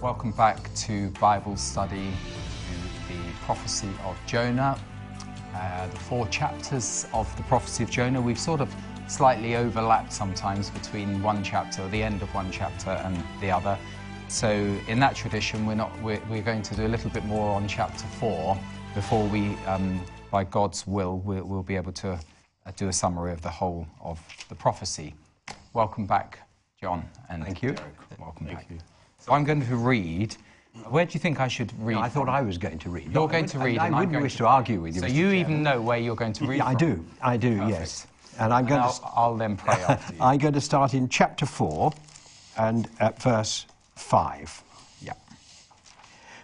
Welcome back to Bible study to the prophecy of Jonah. Uh, the four chapters of the prophecy of Jonah, we've sort of slightly overlapped sometimes between one chapter, the end of one chapter, and the other. So, in that tradition, we're, not, we're, we're going to do a little bit more on chapter four before we, um, by God's will, we'll, we'll be able to uh, do a summary of the whole of the prophecy. Welcome back, John. And Thank you. Derek. Welcome Thank back. you. So I'm going to read. Where do you think I should read? No, I thought? I was going to read. You're going to read. I, and I I'm wouldn't going wish to argue with you. So Mr. you Chairman. even know where you're going to read. Yeah, I do. I do. Perfect. Yes. And I'm And going to. I'll, I'll then pray after you. I'm going to start in chapter four, and at verse five. yeah.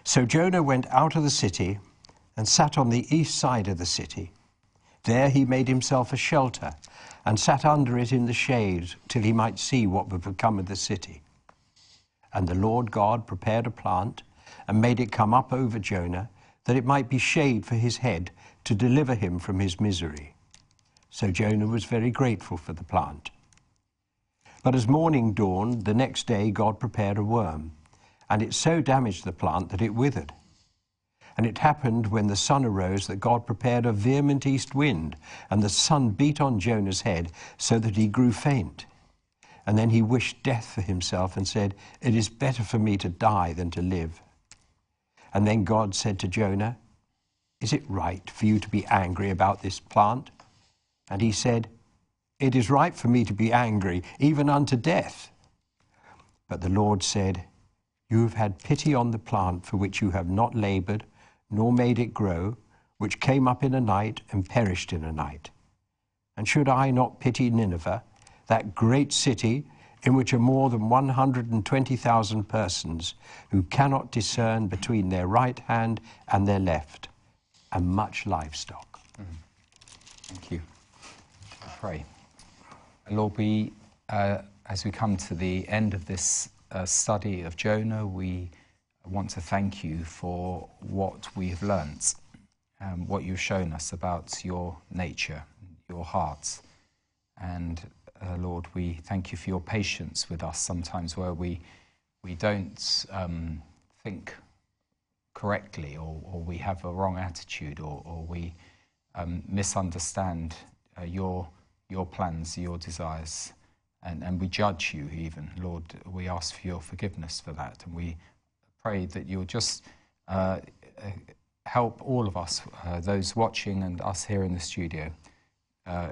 So Jonah went out of the city, and sat on the east side of the city. There he made himself a shelter, and sat under it in the shade till he might see what would become of the city. And the Lord God prepared a plant and made it come up over Jonah, that it might be shade for his head to deliver him from his misery. So Jonah was very grateful for the plant. But as morning dawned, the next day God prepared a worm, and it so damaged the plant that it withered. And it happened when the sun arose that God prepared a vehement east wind, and the sun beat on Jonah's head so that he grew faint. And then he wished death for himself and said, It is better for me to die than to live. And then God said to Jonah, Is it right for you to be angry about this plant? And he said, It is right for me to be angry, even unto death. But the Lord said, You have had pity on the plant for which you have not labored, nor made it grow, which came up in a night and perished in a night. And should I not pity Nineveh, that great city in which are more than 120,000 persons who cannot discern between their right hand and their left, and much livestock? Thank you. I pray. Lord, we, uh, as we come to the end of this uh, study of Jonah, we want to thank you for what we have learnt, um, what you've shown us about your nature, your heart. And uh, Lord, we thank you for your patience with us sometimes where we, we don't um, think correctly or, or we have a wrong attitude or, or we um, misunderstand uh, your, your plans, your desires, and, and we judge you even. Lord, we ask for your forgiveness for that, and we pray that you'll just uh, uh, help all of us, uh, those watching and us here in the studio, uh,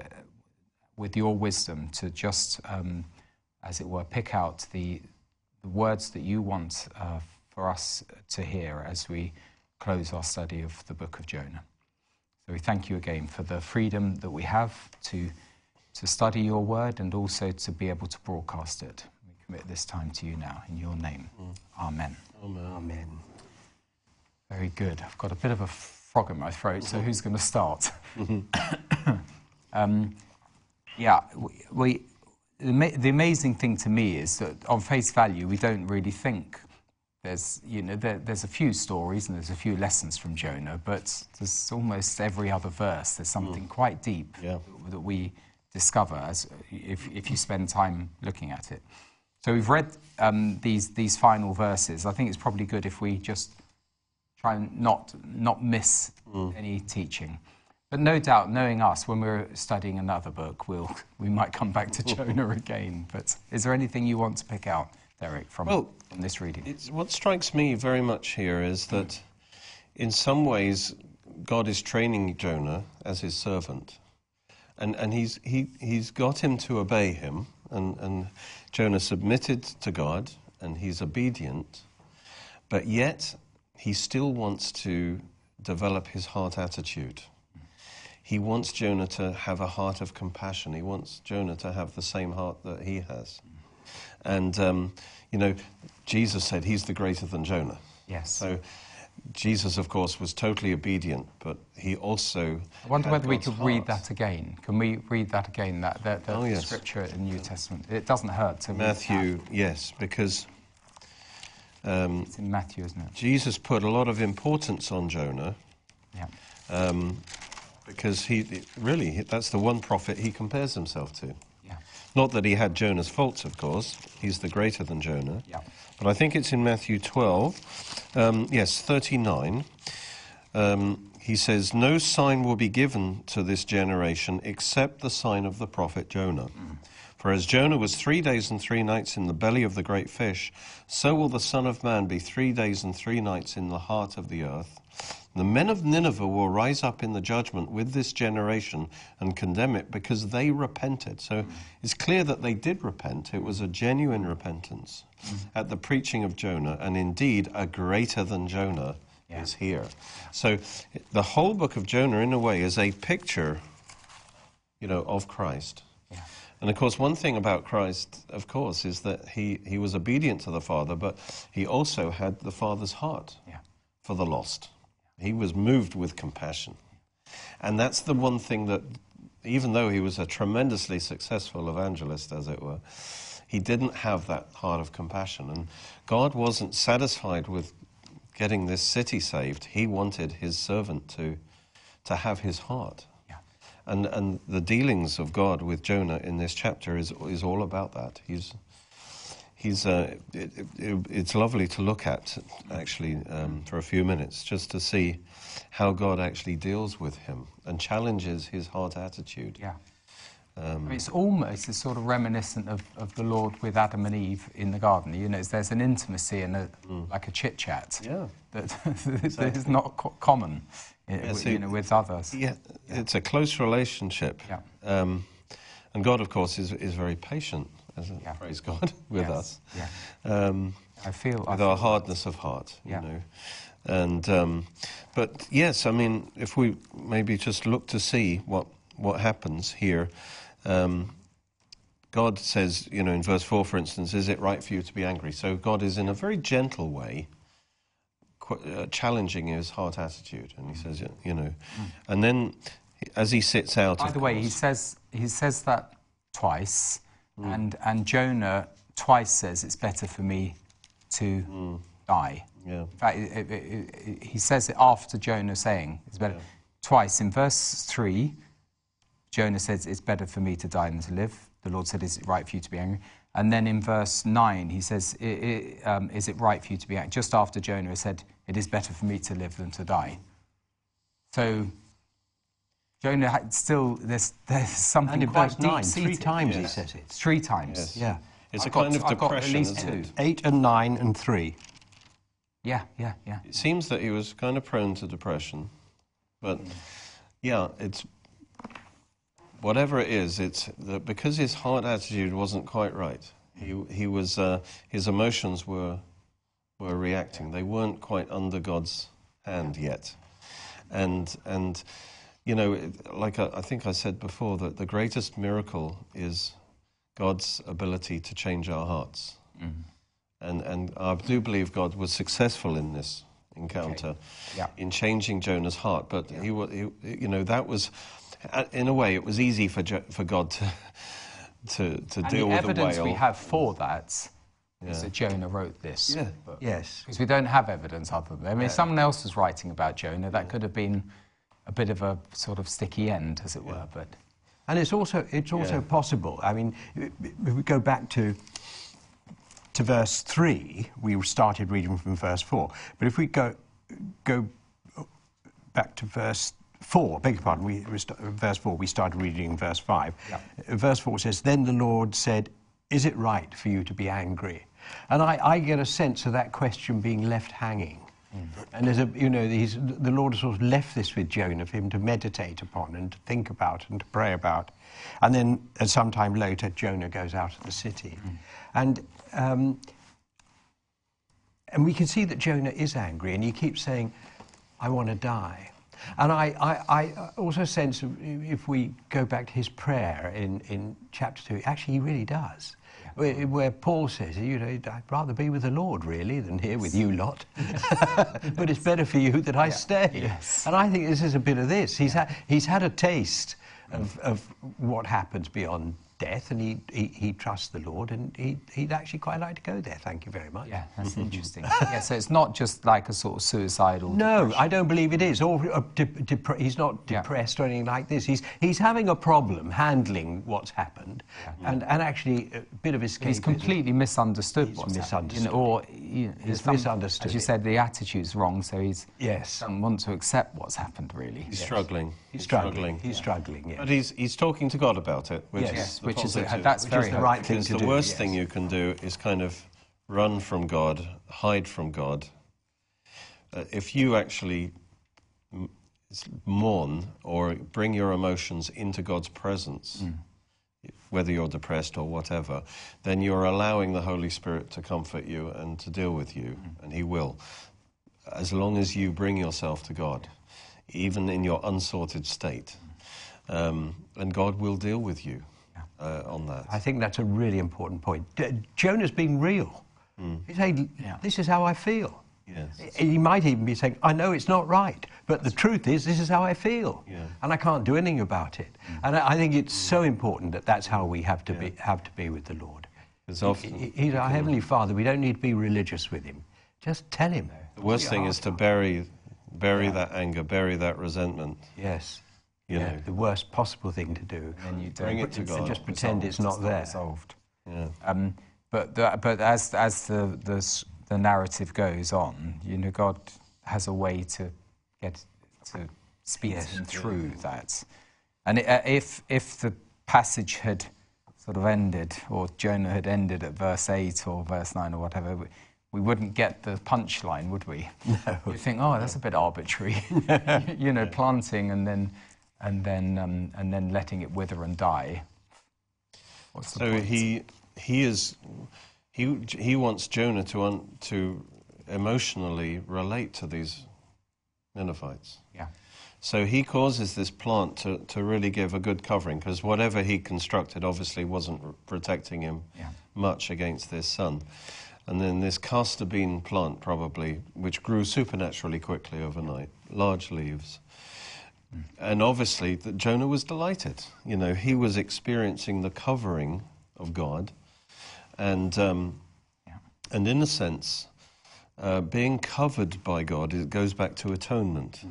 with your wisdom to just, um, as it were, pick out the, the words that you want uh, for us to hear as we close our study of the book of Jonah. So we thank you again for the freedom that we have to, to study your word and also to be able to broadcast it. We commit this time to you now in your name. Amen. Amen. Very good. I've got a bit of a frog in my throat, so who's going to start? um, yeah, we, we, the, the amazing thing to me is that on face value, we don't really think there's, you know, there, there's a few stories and there's a few lessons from Jonah, but there's almost every other verse, there's something quite deep Yeah. that we discover as if, if you spend time looking at it. So we've read um, these, these final verses. I think it's probably good if we just try and not, not miss any teaching. But no doubt, knowing us, when we're studying another book, we'll, we might come back to Jonah again. But is there anything you want to pick out, Derek, from, Well, from this reading? What strikes me very much here is hmm. that in some ways God is training Jonah as his servant. And, and he's, he, he's got him to obey him. And, and Jonah submitted to God and he's obedient. But yet he still wants to develop his heart attitude. He wants Jonah to have a heart of compassion. He wants Jonah to have the same heart that he has. And, um, you know, Jesus said he's the greater than Jonah. Yes. So Jesus, of course, was totally obedient, but he also. I wonder whether we God's could read that again. Can we read that again? That, that, that Oh, yes. scripture in the New Testament. It doesn't hurt to Matthew, yes, because um, It's in Matthew, isn't it? Jesus put a lot of importance on Jonah Yeah. um, because he really that's the one prophet he compares himself to. Yeah. Not that he had Jonah's faults, of course. He's the greater than Jonah. Yeah. But I think it's in Matthew 12, um, yes, 39. Um, he says, No sign will be given to this generation except the sign of the prophet Jonah. For as Jonah was three days and three nights in the belly of the great fish, so will the Son of Man be three days and three nights in the heart of the earth. The men of Nineveh will rise up in the judgment with this generation and condemn it because they repented. So it's clear that they did repent. It was a genuine repentance at the preaching of Jonah, and indeed a greater than Jonah Yeah. is here. So the whole book of Jonah, in a way, is a picture, you know, of Christ. Yeah. And of course, one thing about Christ, of course, is that he, he was obedient to the Father, but he also had the Father's heart Yeah. for the lost. He was moved with compassion. And that's the one thing that, even though he was a tremendously successful evangelist, as it were, he didn't have that heart of compassion. And God wasn't satisfied with getting this city saved. He wanted his servant to, to have his heart. Yeah. And, and the dealings of God with Jonah in this chapter is, is all about that. He's, he's, uh, it, it, it's lovely to look at, actually, um, for a few minutes, just to see how God actually deals with him and challenges his heart attitude. Yeah. Um, I mean, it's almost it's sort of reminiscent of, of the Lord with Adam and Eve in the garden. You know, there's an intimacy and a, like a chit chat Mm. Yeah. that, that is not co- common, uh, Yeah, with- so- you know, with others. Yeah, it's a close relationship. Yeah. Um, and God, of course, is, is very patient, as a, Yeah. praise God, with Yes, us. Yeah. Um, I feel. I with feel our hardness of heart, Yeah. you know. And um, but yes, I mean, if we maybe just look to see what what happens here, um, God says, you know, in verse four, for instance, is it right for you to be angry? So God is in a very gentle way. Uh, challenging his heart attitude, and he says, you know, and then as he sits out. By the way, he says he says that twice, Mm. and and Jonah twice says it's better for me to Mm. die. yeah, In fact, it, it, it, he says it after Jonah saying it's better. Twice in verse three, Jonah says it's better for me to die than to live. The Lord said, "Is it right for you to be angry?" And then in verse nine, he says, I, I, um, "Is it right for you to be angry?" Just after Jonah said, "It is better for me to live than to die." So Jonah had still there's there's something And in quite verse 9, three deep-seated. times he says it. Three times. Yes. Yeah. it's I've a got- kind of I've got at depression, least two. 8 and 9 and 3. Yeah, yeah, yeah. It seems that he was kind of prone to depression, but yeah, it's whatever it is. It's that because his heart attitude wasn't quite right. He he was uh, his emotions were were reacting. They weren't quite under God's hand yet, and and you know, like I, I think I said before, that the greatest miracle is God's ability to change our hearts. And, and I do believe God was successful in this encounter, Yeah. in changing Jonah's heart. But he, wa- he, you know, that was, uh, in a way, it was easy for Jo- for God to to, to And deal the with the evidence we have for that is Yeah. that Jonah wrote this. Yeah. book. Yes. Because we don't have evidence other than I mean, if someone else was writing about Jonah, that could have been a bit of a sort of sticky end, as it were. But And it's also, it's also Yeah. possible. I mean, if we go back to, to verse 3, we started reading from verse 4. But if we go, go back to verse 4, beg your pardon, we, verse 4, we started reading verse 5. Yeah. Uh, Verse 4 says, Then the Lord said, Is it right for you to be angry? And I, I get a sense of that question being left hanging. And there's a, you know, he's, the Lord has sort of left this with Jonah for him to meditate upon and to think about and to pray about. And then at some time later, Jonah goes out of the city. And, um, and we can see that Jonah is angry and he keeps saying, I want to die. And I, I, I also sense if we go back to his prayer in, in chapter 2, actually he really does. Where, where Paul says, you know, I'd rather be with the Lord really than here with you lot. but it's better for you that I stay. Yes. And I think this is a bit of this. He's, ha- he's had a taste of, of what happens beyond death, and he, he, he trusts the Lord, and he, he'd actually quite like to go there. Thank you very much. Yeah, that's interesting. yeah, so it's not just like a sort of suicidal. No, I don't believe it is. Or uh, de- depre- he's not Yeah. depressed or anything like this. He's he's having a problem handling what's happened, and and actually a bit of escapism. He's completely misunderstood He's what's happened, you know, misunderstood. or you know, He's some- misunderstood As you it. said, the attitude's wrong, so he's Yes. doesn't want to accept what's happened. Really, He's struggling. He's struggling. He's struggling. Yeah. But he's, he's talking to God about it, which Yes. is yes, the which is a, that's Which very is the right thing to the do. worst yes. thing you can do is kind of run from God, hide from God. Uh, if you actually mourn or bring your emotions into God's presence, whether you're depressed or whatever, then you're allowing the Holy Spirit to comfort you and to deal with you, and He will, as long as you bring yourself to God, even in your unsorted state. Um, and God will deal with you uh, on that. I think that's a really important point. D- Jonah's being real. He's saying, Yeah. "This is how I feel." Yes. He might even be saying, "I know it's not right, but the truth is, this is how I feel, Yeah. and I can't do anything about it." And I I think it's so important that that's how we have to be have to be with the Lord. Because often he- He's our heavenly Father. We don't need to be religious with him. Just tell him. the worst thing is to bury, bury that anger, bury that resentment. Yes. You Yeah, know. the worst possible thing to do. and you Bring it to God. not Just pretend it's not there. Resolved. Yeah. Um, but the, but as as the, the the narrative goes on, you know, God has a way to get to speak Yes. through that. And it, uh, if if the passage had sort of ended, or Jonah had ended at verse eight or verse nine or whatever. We, we wouldn't get the punchline, would we? No. You think, oh, that's a bit arbitrary, you know, planting and then, and then, um, and then letting it wither and die. What's the So point? he he is he he wants Jonah to un, to emotionally relate to these Ninevites. yeah. So he causes this plant to, to really give a good covering because whatever he constructed obviously wasn't r- protecting him Yeah. much against this sun. And then this castor bean plant, probably, which grew supernaturally quickly overnight, large leaves. And obviously, that Jonah was delighted. You know, he was experiencing the covering of God. And, um, Yeah. and in a sense, uh, being covered by God, it goes back to atonement.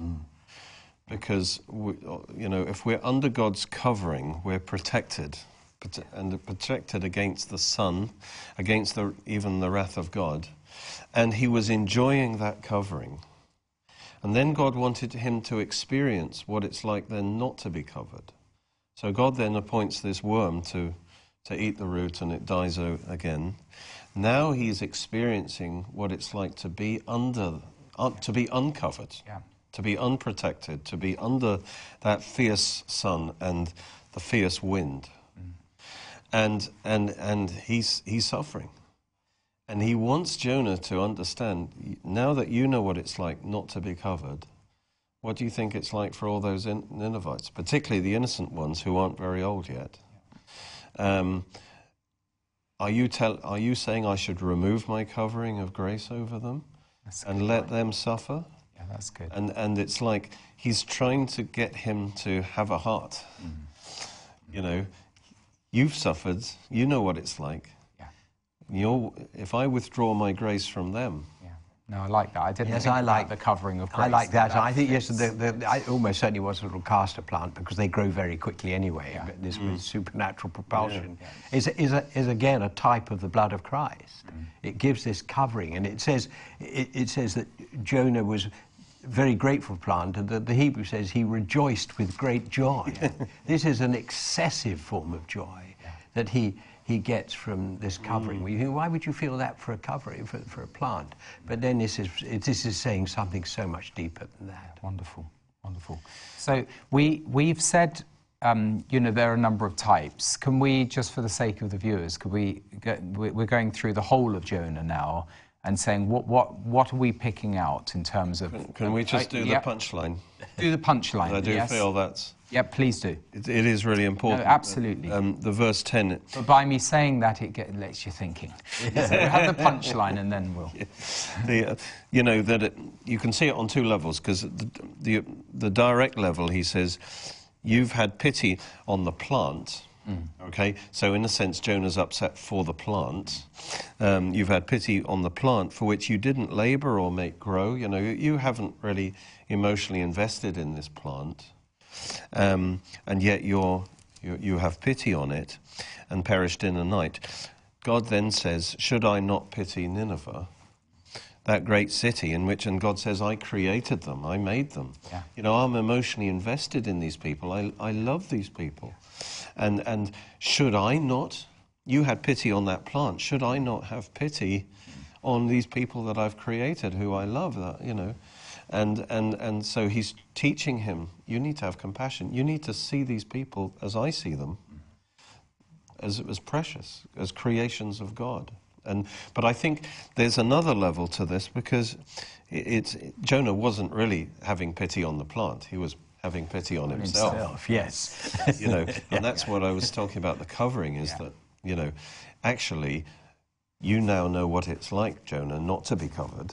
Because, we, you know, if we're under God's covering, we're protected. And protected against the sun, against the, even the wrath of God. And he was enjoying that covering. And then God wanted him to experience what it's like then not to be covered. So God then appoints this worm to, to eat the root and it dies out again. Now he's experiencing what it's like to be under, un, to be uncovered, Yeah. to be unprotected, to be under that fierce sun and the fierce wind. Mm. And, and, and he's, he's suffering. And he wants Jonah to understand now that you know what it's like not to be covered, what do you think it's like for all those in- Ninevites, particularly the innocent ones who aren't very old yet? Um, are, you tell, are you saying I should remove my covering of grace over them That's and let them suffer? Yeah, that's good. And, and it's like he's trying to get him to have a heart. You know, you've suffered, you know what it's like. Yeah. You're, if I withdraw my grace from them, Yeah. No, I like that. I didn't Yes, think I about like the covering of grace. I like that. I think yes, fits. the, the, I almost certainly was a little castor plant because they grow very quickly anyway. Yeah. But this mm. with supernatural propulsion is, is, a, is again a type of the blood of Christ. Mm. It gives this covering, and it says it, it says that Jonah was very grateful plant, and the, the Hebrew says he rejoiced with great joy. this is an excessive form of joy that he he gets from this covering. We think, why would you feel that for a covering for, for a plant? But then this is it, this is saying something so much deeper than that. Wonderful, wonderful. So we we've said, um, you know, there are a number of types. Can we, just for the sake of the viewers, could we? Get, we- we're going through the whole of Jonah now and saying what what what are we picking out in terms of? can we just do yep. the punchline? Do the punchline. I do yes. feel that's Yeah, please do. it, it is really important. absolutely. Um, the verse ten. But by me saying that, it get, lets you thinking. so we have the punchline, and then we'll. the, uh, you know that it, you can see it on two levels because the, the the direct level he says you've had pity on the plant Okay, so in a sense, Jonah's upset for the plant. Um, you've had pity on the plant for which you didn't labor or make grow. You know, you haven't really emotionally invested in this plant, um, and yet you, you have pity on it and perished in a night. God then says, Should I not pity Nineveh? that great city in which, and God says, I created them, I made them. Yeah. You know, I'm emotionally invested in these people. I, I love these people. And, and should I not, you had pity on that plant, should I not have pity on these people that I've created who I love, that, you know? And, and, and so he's teaching him, you need to have compassion. You need to see these people as I see them, as, as precious, as creations of God. And, but I think there's another level to this because it, it's, Jonah wasn't really having pity on the plant. He was having pity on himself. Himself, yes. You know, and that's what I was talking about. The covering is Yeah. that you know, actually, you now know what it's like, Jonah, not to be covered,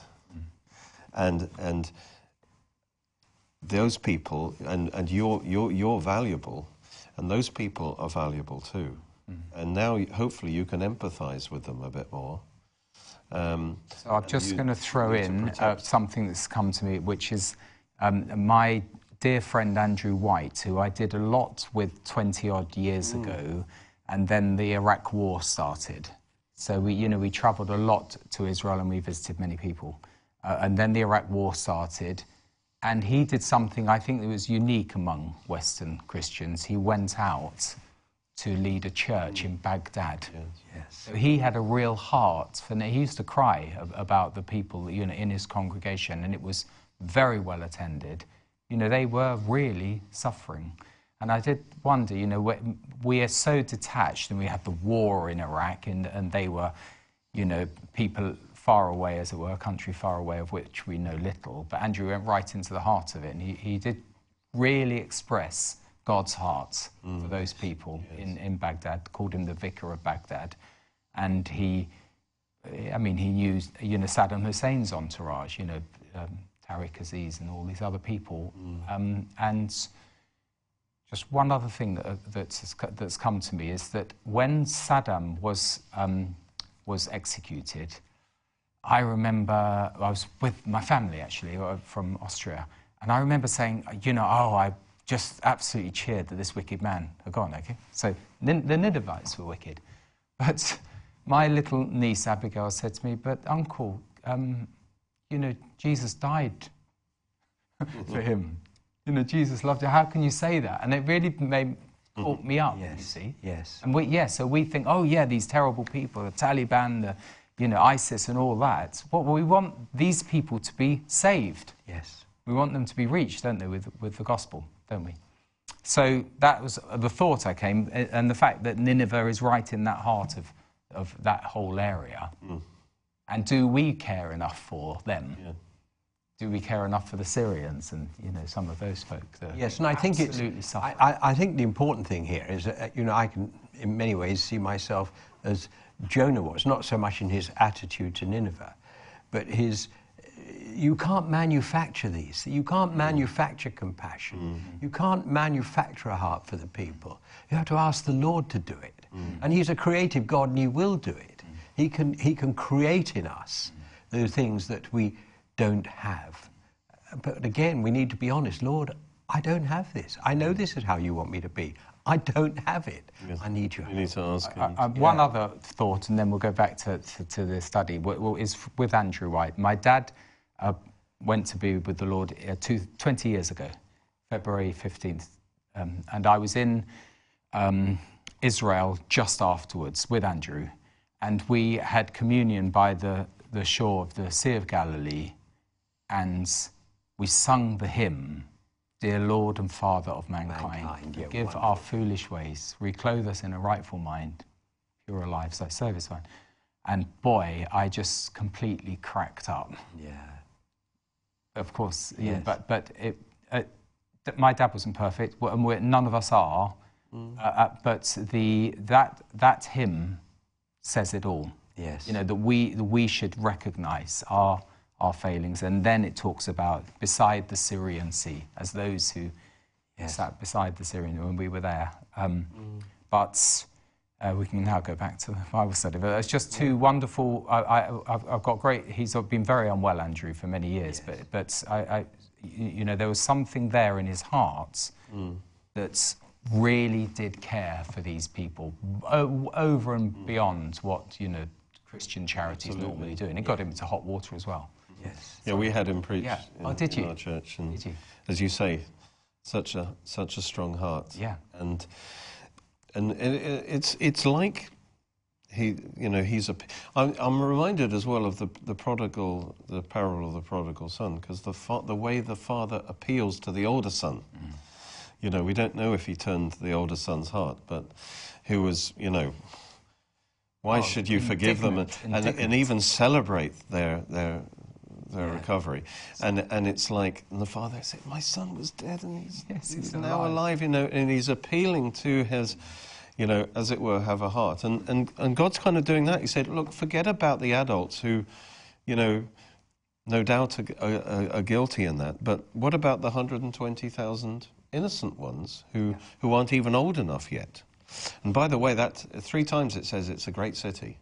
and and those people, and and you're you're you're valuable, and those people are valuable too, and now hopefully you can empathise with them a bit more. Um, So I'm just going to throw need to in uh, something that's come to me, which is um, my dear friend Andrew White, who I did a lot with 20 odd years ago, and then the Iraq War started. So we, you know, we travelled a lot to Israel and we visited many people. Uh, and then the Iraq War started, and he did something I think that was unique among Western Christians. He went out to lead a church in Baghdad. Yes. So he had a real heart for. He used to cry about the people, you know, in his congregation, and it was very well attended. You know, they were really suffering, and I did wonder. You know, we, we are so detached, and we had the war in Iraq, and and they were, you know, people far away, as it were, a country far away of which we know little. But Andrew went right into the heart of it, and he, he did really express God's heart for those people in, in Baghdad, called him the vicar of Baghdad. And he, I mean, he used, you know, Saddam Hussein's entourage, you know, um, Tariq Aziz and all these other people. Um, and just one other thing that, that's, that's come to me is that when Saddam was, um, was executed, I remember I was with my family actually uh, from Austria, and I remember saying, you know, oh, I just absolutely cheered that this wicked man had gone. Okay, so the Ninevites were wicked, but my little niece Abigail said to me, but Uncle, um, you know, Jesus died for him. You know, Jesus loved you. How can you say that? And it really made caught me up. You Yes. see. Yes. And we, yeah, so we think, oh, yeah, these terrible people, the Taliban, the, you know, ISIS and all that. Well, we want these people to be saved. Yes. We want them to be reached, don't they, with, with the gospel, don't we? So that was the thought I came, and the fact that Nineveh is right in that heart of, of that whole area. Mm. And do we care enough for them? Yeah. Do we care enough for the Syrians and, you know, some of those folk? That Yes, and I think it's. absolutely? I, I, think the important thing here is that, you know, I can, in many ways, see myself as Jonah was, not so much in his attitude to Nineveh, but his. You can't manufacture these. You can't mm. manufacture compassion. Mm. You can't manufacture a heart for the people. You have to ask the Lord to do it. Mm. And He's a creative God and He will do it. He, can, he can create in us the things that we don't have. But again, we need to be honest. Lord, I don't have this. I know this is how you want me to be. I don't have it. I need your You need to ask him. Uh, One other thought, and then we'll go back to, to, to the study, w- w- is with Andrew White. My dad uh, went to be with the Lord uh, two, 20 years ago, February 15th. Um, and I was in um, Israel just afterwards with Andrew. And we had communion by the, the shore of the Sea of Galilee. And we sung the hymn, Dear Lord and Father of mankind, Mankind, yeah, forgive our foolish ways, reclothe us in a rightful mind, pure lives thy service find. And boy, I just completely cracked up. Yeah. Of course, Yes. but but it, uh, my dad wasn't perfect, and we're, none of us are. Uh, uh, but the that that hymn says it all. Yes. You know that we that we should recognise our our failings, and then it talks about beside the Syrian Sea as those who Yes. sat beside the Syrian when we were there. Um, but uh, we can now go back to the Bible study. But it's just two wonderful. I, I, I've, I've got great. He's been very unwell, Andrew, for many years. But but I, I, you know, there was something there in his heart that really did care for these people o- over and beyond what you know Christian charities normally do, and it got him into hot water as well. Yes. Yeah, we had him preach Yeah. in, Oh, did you? our church, and Did you? as you say, such a such a strong heart. Yeah. and and it, it, it's it's like he, you know, he's a. I'm, I'm reminded as well of the the prodigal, the parable of the prodigal son, because the fa- the way the father appeals to the older son. Mm. You know, we don't know if he turned the older son's heart, but who was, you know. Why Oh, should you forgive them and, and, and even celebrate their their their Yeah. recovery? And and it's like and the father said, "My son was dead, and he's, Yes, he's he's now alive." alive." You know, and he's appealing to his, you know, as it were, have a heart. And and and God's kind of doing that. He said, "Look, forget about the adults who, you know." No doubt are, are, are guilty in that, but what about the 120,000 innocent ones who, who aren't even old enough yet? And by the way, that three times it says it's a great city.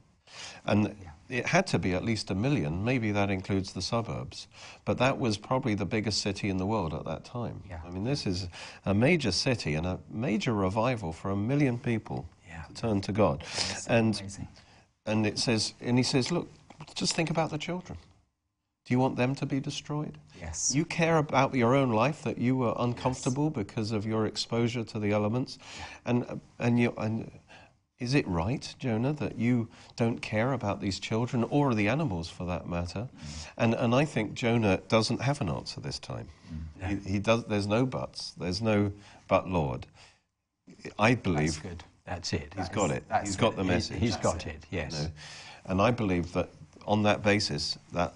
And it had to be at least a million, maybe that includes the suburbs. But that was probably the biggest city in the world at that time. Yeah. I mean, this is a major city and a major revival for a million people Yeah. to turn to God. and, Amazing. and it says, and he says, look, just think about the children. Do you want them to be destroyed? Yes. You care about your own life that you were uncomfortable because of your exposure to the elements, and uh, and you and is it right, Jonah, that you don't care about these children or the animals for that matter? Mm. And and I think Jonah doesn't have an answer this time. Mm. He, he does. There's no buts. There's no but Lord. I believe. That's good. That's it. he's got it. that's He's got the message. He's That's got it. it, yes. you know. And I believe that on that basis, that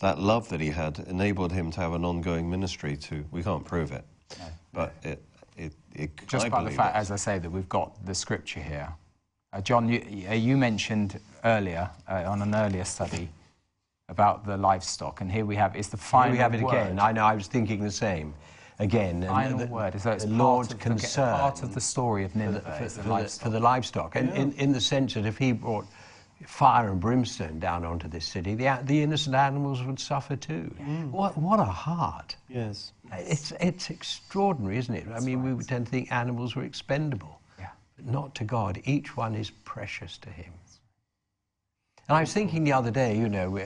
that love that he had enabled him to have an ongoing ministry. To we can't prove it, No. but it it, it Just I by the fact, it. as I say, that we've got the scripture here. Uh, John, you, uh, you mentioned earlier, uh, on an earlier study, about the livestock, and here we have, it's the Here final we have it word. again. I know. I was thinking the same. Again, and Final the, word. So it's the part Lord's of the- part of the story of for the, Nineveh. for, the for the- livestock. for the livestock, and in, in the sense that if he brought fire and brimstone down onto this city, the, the innocent animals would suffer too. What, what a heart! yes, It's, it's extraordinary, isn't it? I mean, we would tend to think animals were expendable, Yeah. but not to God. Each one is precious to Him. And I was thinking the other day, you know,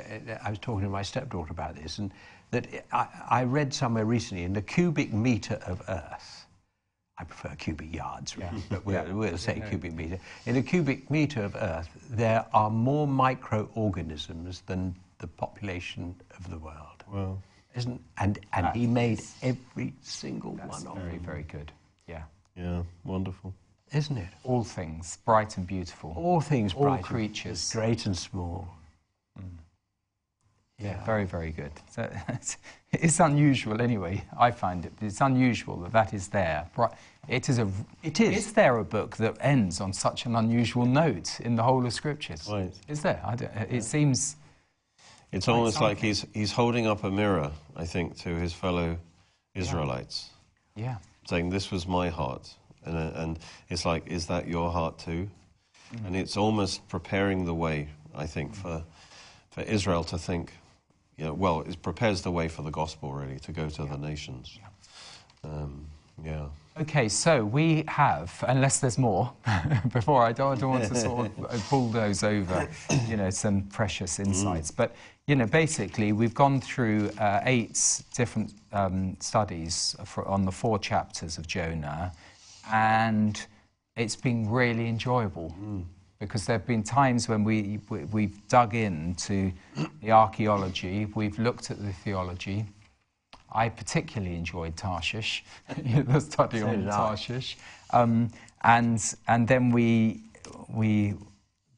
I was talking to my stepdaughter about this, and that I, I read somewhere recently in the cubic meter of Earth. I prefer cubic yards, really, but we'll, we'll say cubic meter. In a cubic meter of Earth, there are more microorganisms than the population of the world. well, Isn't and and he made every single That's one of very, them, very good. Yeah. yeah, wonderful. Isn't it? All things, bright and beautiful. All things All bright, and- creatures. great and small. Mm. Yeah, very, very good. So, it's unusual anyway. I find it. It's unusual that that is there. Bri- It is a. It is. Is there a book that ends on such an unusual note in the whole of Scriptures? Right. Is there? I don't, it seems. It's almost like he's he's holding up a mirror, I think, to his fellow Israelites, Yeah. saying, "This was my heart," and uh, and it's like, "Is that your heart too?" Mm-hmm. And it's almost preparing the way, I think, for for Israel to think. You know, well, it prepares the way for the gospel, really, to go to the nations. Um, yeah. Okay, so we have, unless there's more, before I don't, I don't want to sort of bulldoze over, you know, some precious insights. But, you know, basically, we've gone through uh, eight different um, studies for, on the four chapters of Jonah, and it's been really enjoyable. Because there have been times when we, we, we've dug into the archaeology, we've looked at the theology, I particularly enjoyed Tarshish, the study So on. Tarshish, um, and and then we we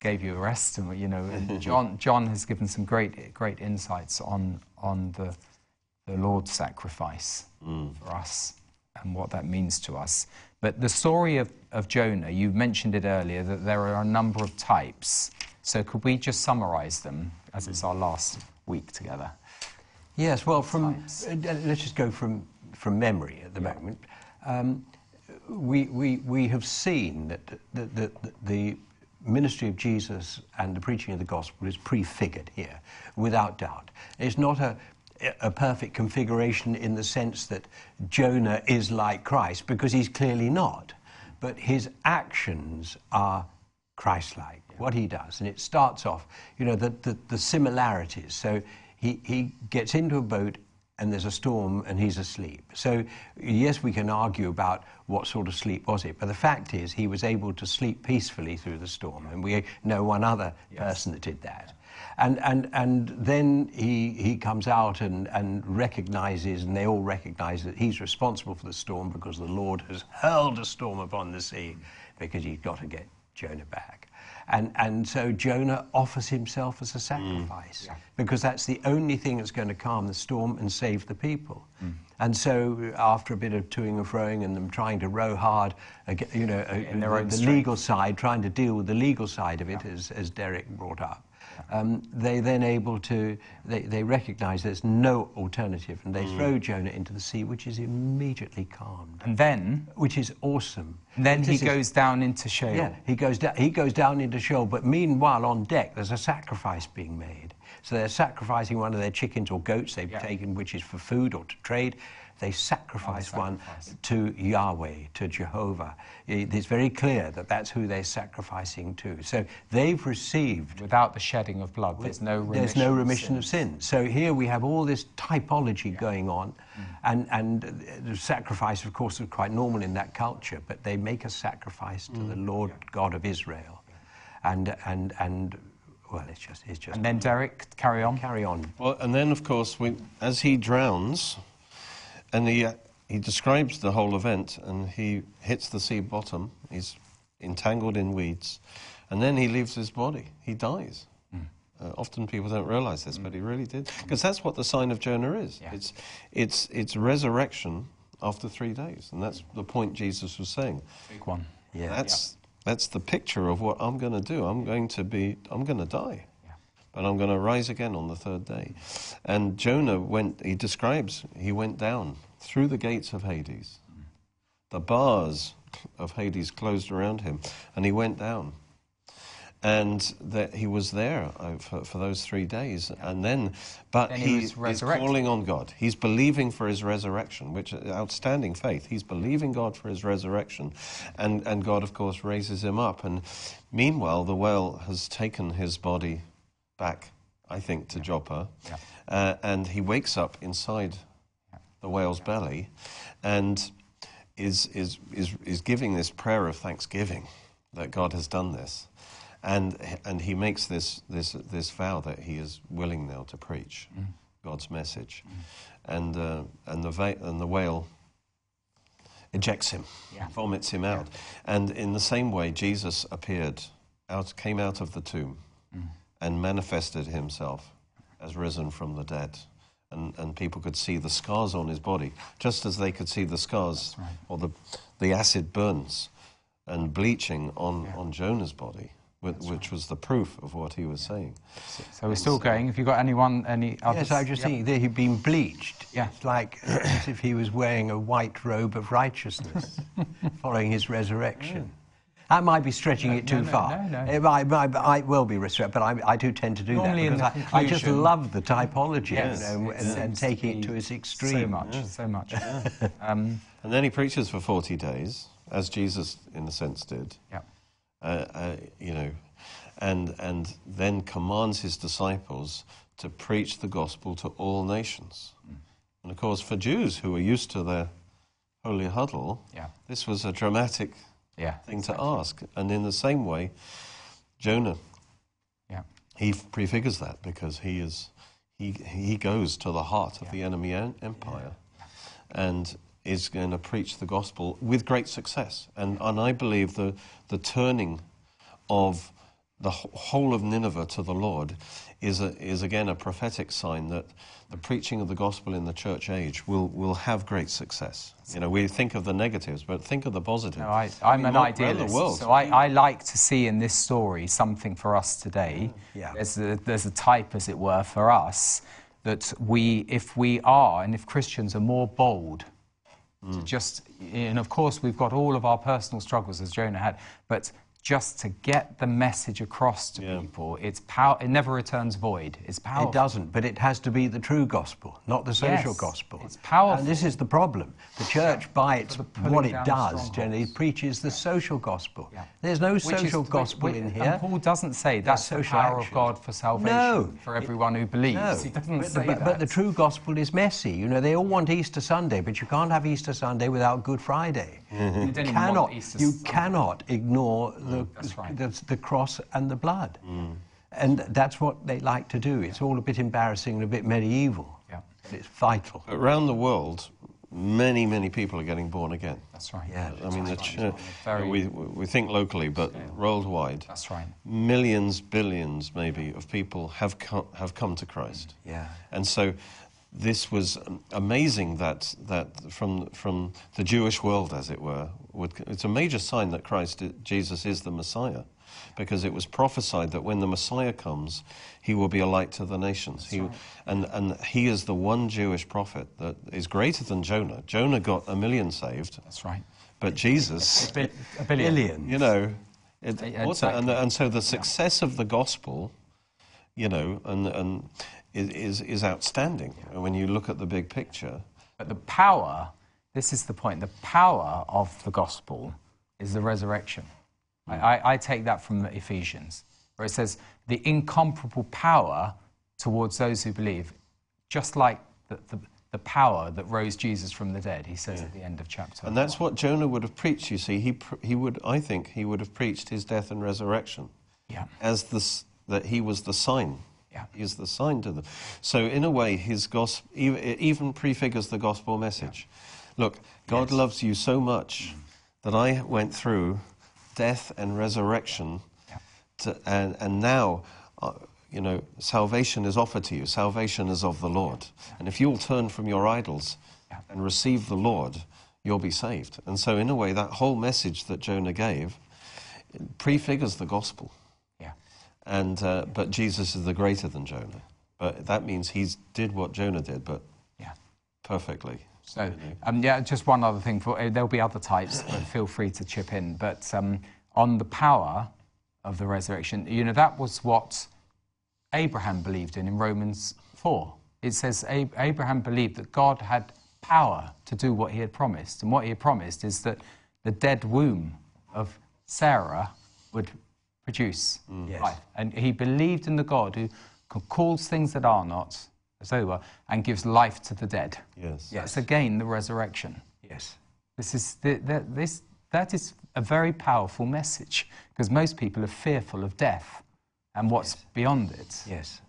gave you a rest, and you know, and John John has given some great great insights on on the the Lord's sacrifice for us and what that means to us. But the story of, of Jonah, you mentioned it earlier that there are a number of types. So could we just summarize them as it's our last week together? Yes, well, from uh, let's just go from from memory at the moment. Um, we, we, we have seen that the, the, the ministry of Jesus and the preaching of the gospel is prefigured here, without doubt. It's not a, a perfect configuration in the sense that Jonah is like Christ, because he's clearly not. But his actions are Christ like, what he does. And it starts off, you know, the, the, the similarities. So he, he gets into a boat and there's a storm and he's asleep. So, yes, we can argue about what sort of sleep was it, but the fact is he was able to sleep peacefully through the storm, and we know one other yes. person that did that. And, and, and then he, he comes out and, and recognizes, and they all recognize that he's responsible for the storm because the Lord has hurled a storm upon the sea because he's got to get Jonah back. And, and so Jonah offers himself as a sacrifice mm. yeah. because that's the only thing that's going to calm the storm and save the people. Mm. And so, after a bit of toing and froing and them trying to row hard, you know, In their the, the legal side, trying to deal with the legal side of it, yeah. as, as Derek brought up, um, they then able to, they, they recognize there's no alternative and they mm. throw Jonah into the sea, which is immediately calmed. And then? Which is awesome. Then he goes down into Sheol. Yeah, he goes, da- he goes down into Sheol, but meanwhile on deck there's a sacrifice being made. So they're sacrificing one of their chickens or goats they've yeah. taken, which is for food or to trade they sacrifice one to Yahweh, to Jehovah. It's very clear that that's who they're sacrificing to. So they've received. Without the shedding of blood, there's no remission, there's no remission of, sin. of sin. So here we have all this typology yeah. going on, mm. and, and the sacrifice, of course, is quite normal in that culture, but they make a sacrifice to mm. the Lord yeah. God of Israel. And, and, and well, it's just, it's just. And then Derek, carry on. Carry on. Well, and then, of course, we, as he drowns, and he, uh, he describes the whole event, and he hits the sea bottom. He's entangled in weeds, and then he leaves his body. He dies. Mm. Uh, often people don't realize this, mm. but he really did. Because that's what the sign of Jonah is. Yeah. It's, it's, it's resurrection after three days. And that's the point Jesus was saying. Big one. Yeah. That's, yeah. that's the picture of what I'm going to do. I'm going to be, I'm going to die but I'm going to rise again on the third day. And Jonah went, he describes, he went down through the gates of Hades. The bars of Hades closed around him, and he went down. And that he was there uh, for, for those three days. And then, but then he, he is calling on God. He's believing for his resurrection, which is outstanding faith. He's believing God for his resurrection. And, and God, of course, raises him up. And meanwhile, the whale has taken his body back, I think, to yeah. Joppa. Yeah. Uh, and he wakes up inside. The whale's belly and is, is, is, is giving this prayer of thanksgiving that God has done this. And, and he makes this, this, this vow that he is willing now to preach mm. God's message. Mm. And, uh, and, the va- and the whale ejects him, yeah. vomits him out. Yeah. And in the same way, Jesus appeared, out, came out of the tomb. Mm and manifested himself as risen from the dead. And, and people could see the scars on his body, just as they could see the scars right. or the, the acid burns and bleaching on, yeah. on Jonah's body, which, which was the proof of what he was yeah. saying. So we're still going. Have you got anyone, any others? Yes, I was just yep. thinking that he'd been bleached. Yeah. It's like uh, as if he was wearing a white robe of righteousness following his resurrection. That might be stretching no, it too no, far. No, no, It might, might, I will be restricted, but I, I, do tend to do Normally that because I, I, just love the typology yes, you know, and, and, taking it to its extreme. So much, yeah. so much. Yeah. um, and then he preaches for 40 days, as Jesus, in a sense, did. Yeah. Uh, uh, you know, and, and then commands his disciples to preach the gospel to all nations. Mm. And of course, for Jews who were used to their holy huddle, yeah. this was a dramatic yeah, thing exactly. to ask. And in the same way, Jonah, yeah. he prefigures that because he is he he goes to the heart of yeah. the enemy empire, yeah. and is going to preach the gospel with great success. And and I believe the the turning of the whole of Nineveh to the Lord is, a, is again a prophetic sign that the preaching of the gospel in the church age will, will have great success. You know, we think of the negatives, but think of the positives. No, I, am an idealist, so I, I, like to see in this story something for us today. Mm, yeah. There's, a, there's a type, as it were, for us that we, if we are, and if Christians are more bold To mm. just, and of course, we've got all of our personal struggles as Jonah had, but just to get the message across to Yeah. people, it's power. It never returns void. It's powerful. It doesn't, but it has to be the true gospel, not the social Yes, gospel. it's powerful. And this is the problem. The church, by its what it does, strongholds. generally preaches the social gospel. Yeah. There's no Which social which- gospel which- in here. And Paul doesn't say that's the power action. of God for salvation No. for everyone who believes. No, He doesn't but, say but, that. but the true gospel is messy. You know, they all want Easter Sunday, but you can't have Easter Sunday without Good Friday. Mm-hmm. You You cannot, you cannot ignore mm, the, right. the, the cross and the blood. Mm. And that's what they like to do. It's all a bit embarrassing and a bit medieval. Yeah. But it's vital. Around the world, many, many people are getting born again. That's right. Yeah. I mean, the ch- uh, Very- we, we think locally, but worldwide, That's right. millions, billions maybe of people have come, have come to Christ. Yeah. And so this was amazing that, that from, from the Jewish world, as it were, would, it's a major sign that Christ, Jesus is the Messiah. Because it was prophesied that when the Messiah comes, he will be a light to the nations. He, and, and he is the one Jewish prophet that is greater than Jonah. Jonah got a million saved, That's right. but Jesus, Bi- a billion. You know, it, Yeah, also, and, and so the success of the gospel, you know, and, and is, is, is outstanding when you look at the big picture. But the power, this is the point, the power of the gospel is the resurrection. I, mm. I, I take that from the Ephesians, where it says, the incomparable power towards those who believe, just like the, the, the power that rose Jesus from the dead, he says at the end of chapter. And that's what Jonah would have preached, you see. He, pr- he would, I think, he would have preached his death and resurrection Yeah. as the, s- that he was the sign. Yeah. Is the sign to them. So, in a way, his gospel even prefigures the gospel message. Look, God loves you so much that I went through death and resurrection, Yeah. to, and, and now, uh, you know, salvation is offered to you. Salvation is of the Lord. And if you'll turn from your idols Yeah. and receive the Lord, you'll be saved. And so, in a way, that whole message that Jonah gave prefigures the gospel. And, uh, but Jesus is the greater than Jonah. But that means he did what Jonah did, but Yeah. perfectly. So, um, yeah, just one other thing. For uh, there'll be other types, but feel free to chip in. But um, on the power of the resurrection, you know, that was what Abraham believed in in Romans four. It says Ab- Abraham believed that God had power to do what He had promised, and what He had promised is that the dead womb of Sarah would produce mm. Yes. life, and he believed in the God who calls things that are not as though they were, and gives life to the dead. Yes. Yeah. That's again the resurrection. Yes. This is the, the, this, that is a very powerful message because most people are fearful of death and what's beyond it. Yes.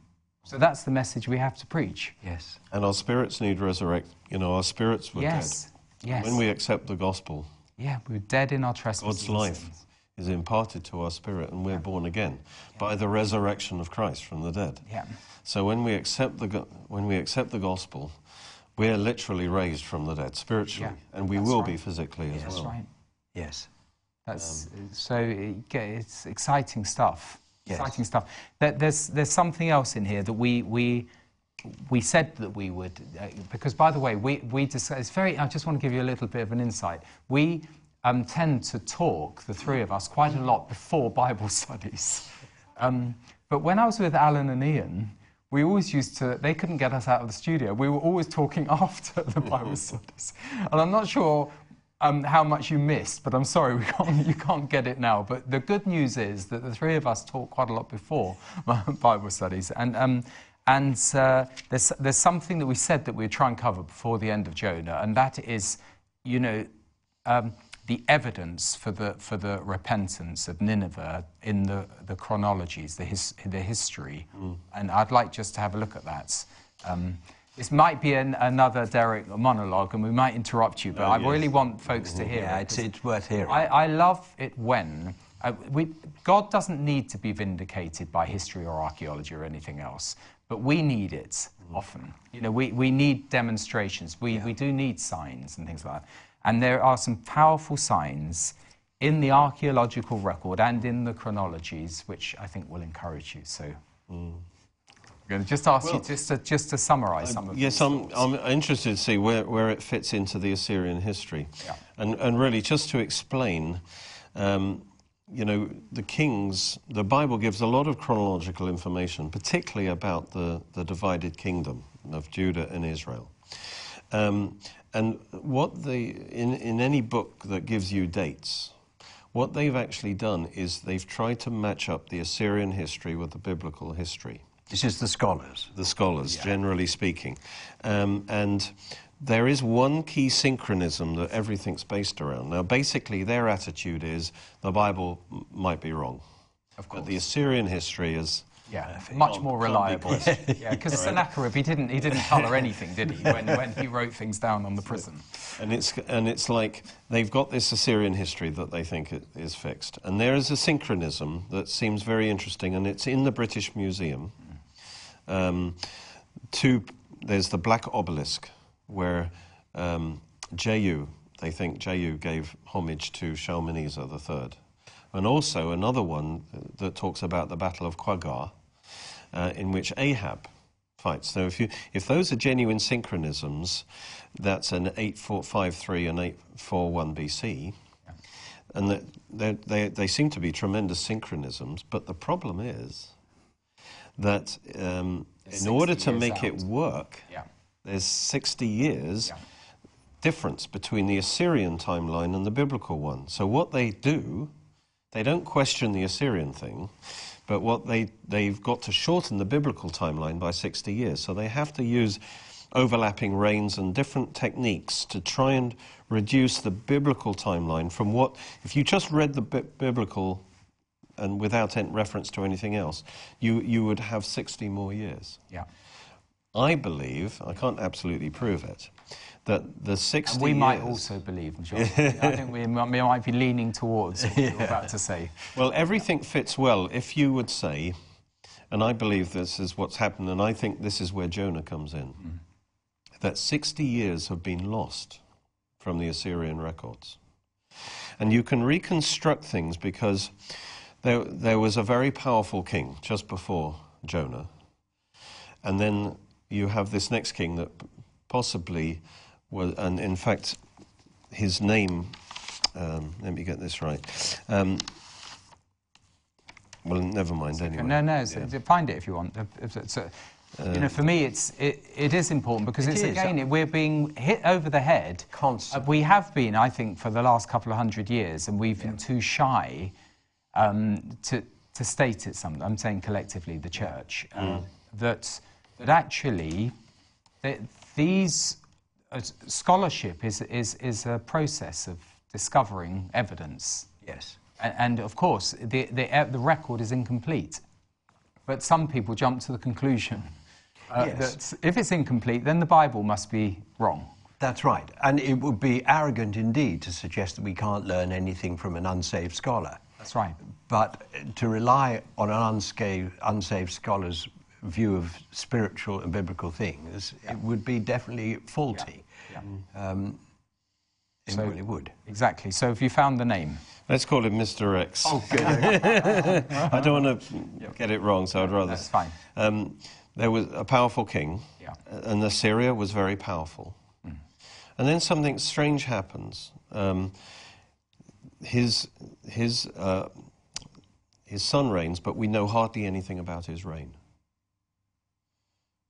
So that's the message we have to preach. Yes. And our spirits need resurrect. You know, our spirits were yes. dead. Yes. When we accept the gospel, yeah, we're dead in our trespasses. God's life sins. Is imparted to our spirit and we're born again by the resurrection of Christ from the dead. Yeah. So when we accept the, go- when we accept the gospel, we're literally raised from the dead spiritually, Yeah, and we that's will right. be physically as That's well. That's right. Yes. That's so it's exciting stuff. Yes. Exciting stuff. There, there's there's something else in here that we we we said that we would uh, because by the way we we dis- it's very. I just want to give you a little bit of an insight. We um, tend to talk the three of us quite a lot before Bible studies, um, but when I was with Alan and Ian. We always used to, they couldn't get us out of the studio. We were always talking after the Bible studies. And I'm not sure um, how much you missed, but I'm sorry, we can't, you can't get it now. But the good news is that the three of us talk quite a lot before Bible studies. And, um, and uh, there's, there's something that we said that we'd try and cover before the end of Jonah, and that is, you know, um, the evidence for the, for the repentance of Nineveh in the, the chronologies, the, his, the history. And I'd like just to have a look at that. Um, this might be an, another Derek monologue, and we might interrupt you, but I yes. really want folks to hear Yeah, it. it's, it's worth hearing. I, I love it when uh, we, God doesn't need to be vindicated by history or archaeology or anything else, but we need it often. You know, we, we need demonstrations. We, we do need signs and things like that. And there are some powerful signs in the archaeological record and in the chronologies, which I think will encourage you. So, I'm going to just ask you just to, just to summarize some of Yes, these I'm. I'm interested to see where, where it fits into the Assyrian history. Yeah. And, and really, just to explain, um, you know, the kings, the Bible gives a lot of chronological information, particularly about the, the divided kingdom of Judah and Israel. Um, and what the, in, in any book that gives you dates, what they've actually done is they've tried to match up the Assyrian history with the biblical history This is the scholars. the scholars, generally speaking. Um, and there is one key synchronism that everything's based around. Now, basically, their attitude is the Bible m- might be wrong. Of But the Assyrian history is. Yeah, much Can't- more reliable. yeah, because Sennacherib, he didn't, he didn't colour anything, did he, when, when he wrote things down on the prism? And it's, and it's like they've got this Assyrian history that they think it is fixed. And there is a synchronism that seems very interesting, and it's in the British Museum. Um, two, there's the Black Obelisk, where um, Jehu, they think Jehu gave homage to Shalmaneser III. And also another one that talks about the Battle of Qarqar, uh, in which Ahab fights. So if, you, if those are genuine synchronisms, that's an 8453 and 841 BC. And that they, they, they seem to be tremendous synchronisms, but the problem is that um, in order to make out. it work, Yeah. there's 60 years Yeah. difference between the Assyrian timeline and the biblical one. So what they do, they don't question the Assyrian thing, but what they, they've got to shorten the biblical timeline by 60 years. So they have to use overlapping reigns and different techniques to try and reduce the biblical timeline from what, if you just read the bi- biblical and without any reference to anything else, you, you would have 60 more years. Yeah. I believe, I can't absolutely prove it, that the 60 And we might also believe, John. I think we might, we might be leaning towards what you're about to say. Well, everything fits well if you would say, and I believe this is what's happened, and I think this is where Jonah comes in, hmm. that 60 years have been lost from the Assyrian records. And you can reconstruct things because there, there was a very powerful king just before Jonah. And then you have this next king that possibly was, and in fact, his name, um, let me get this right. Um, well, never mind anyway. No, no, so find it if you want. It's you know, for me, it's it, it is important because It it's is. again it, we're being hit over the head. Constant. Uh, we have been, I think, for the last couple of hundred years, and we've been too shy um, to to state it. Some I'm saying collectively, the church, um, that that actually that these uh, scholarship is is is a process of discovering evidence Yes. and, and of course, the, the, uh, the record is incomplete. But some people jump to the conclusion uh, Yes. that if it's incomplete, then the Bible must be wrong. That's right. And it would be arrogant indeed to suggest that we can't learn anything from an unsaved scholar. That's right. But to rely on an unscathed, unsaved scholar's view of spiritual and biblical things, it would be definitely faulty. Yeah. Um, it So- really would. Exactly. So have you found the name? Let's call him Mr. X. Oh, good. I don't want to get it wrong, so I'd rather. That's fine. Um, there was a powerful king, Yeah. and Assyria was very powerful. And then something strange happens. Um, his, his, uh, his son reigns, but we know hardly anything about his reign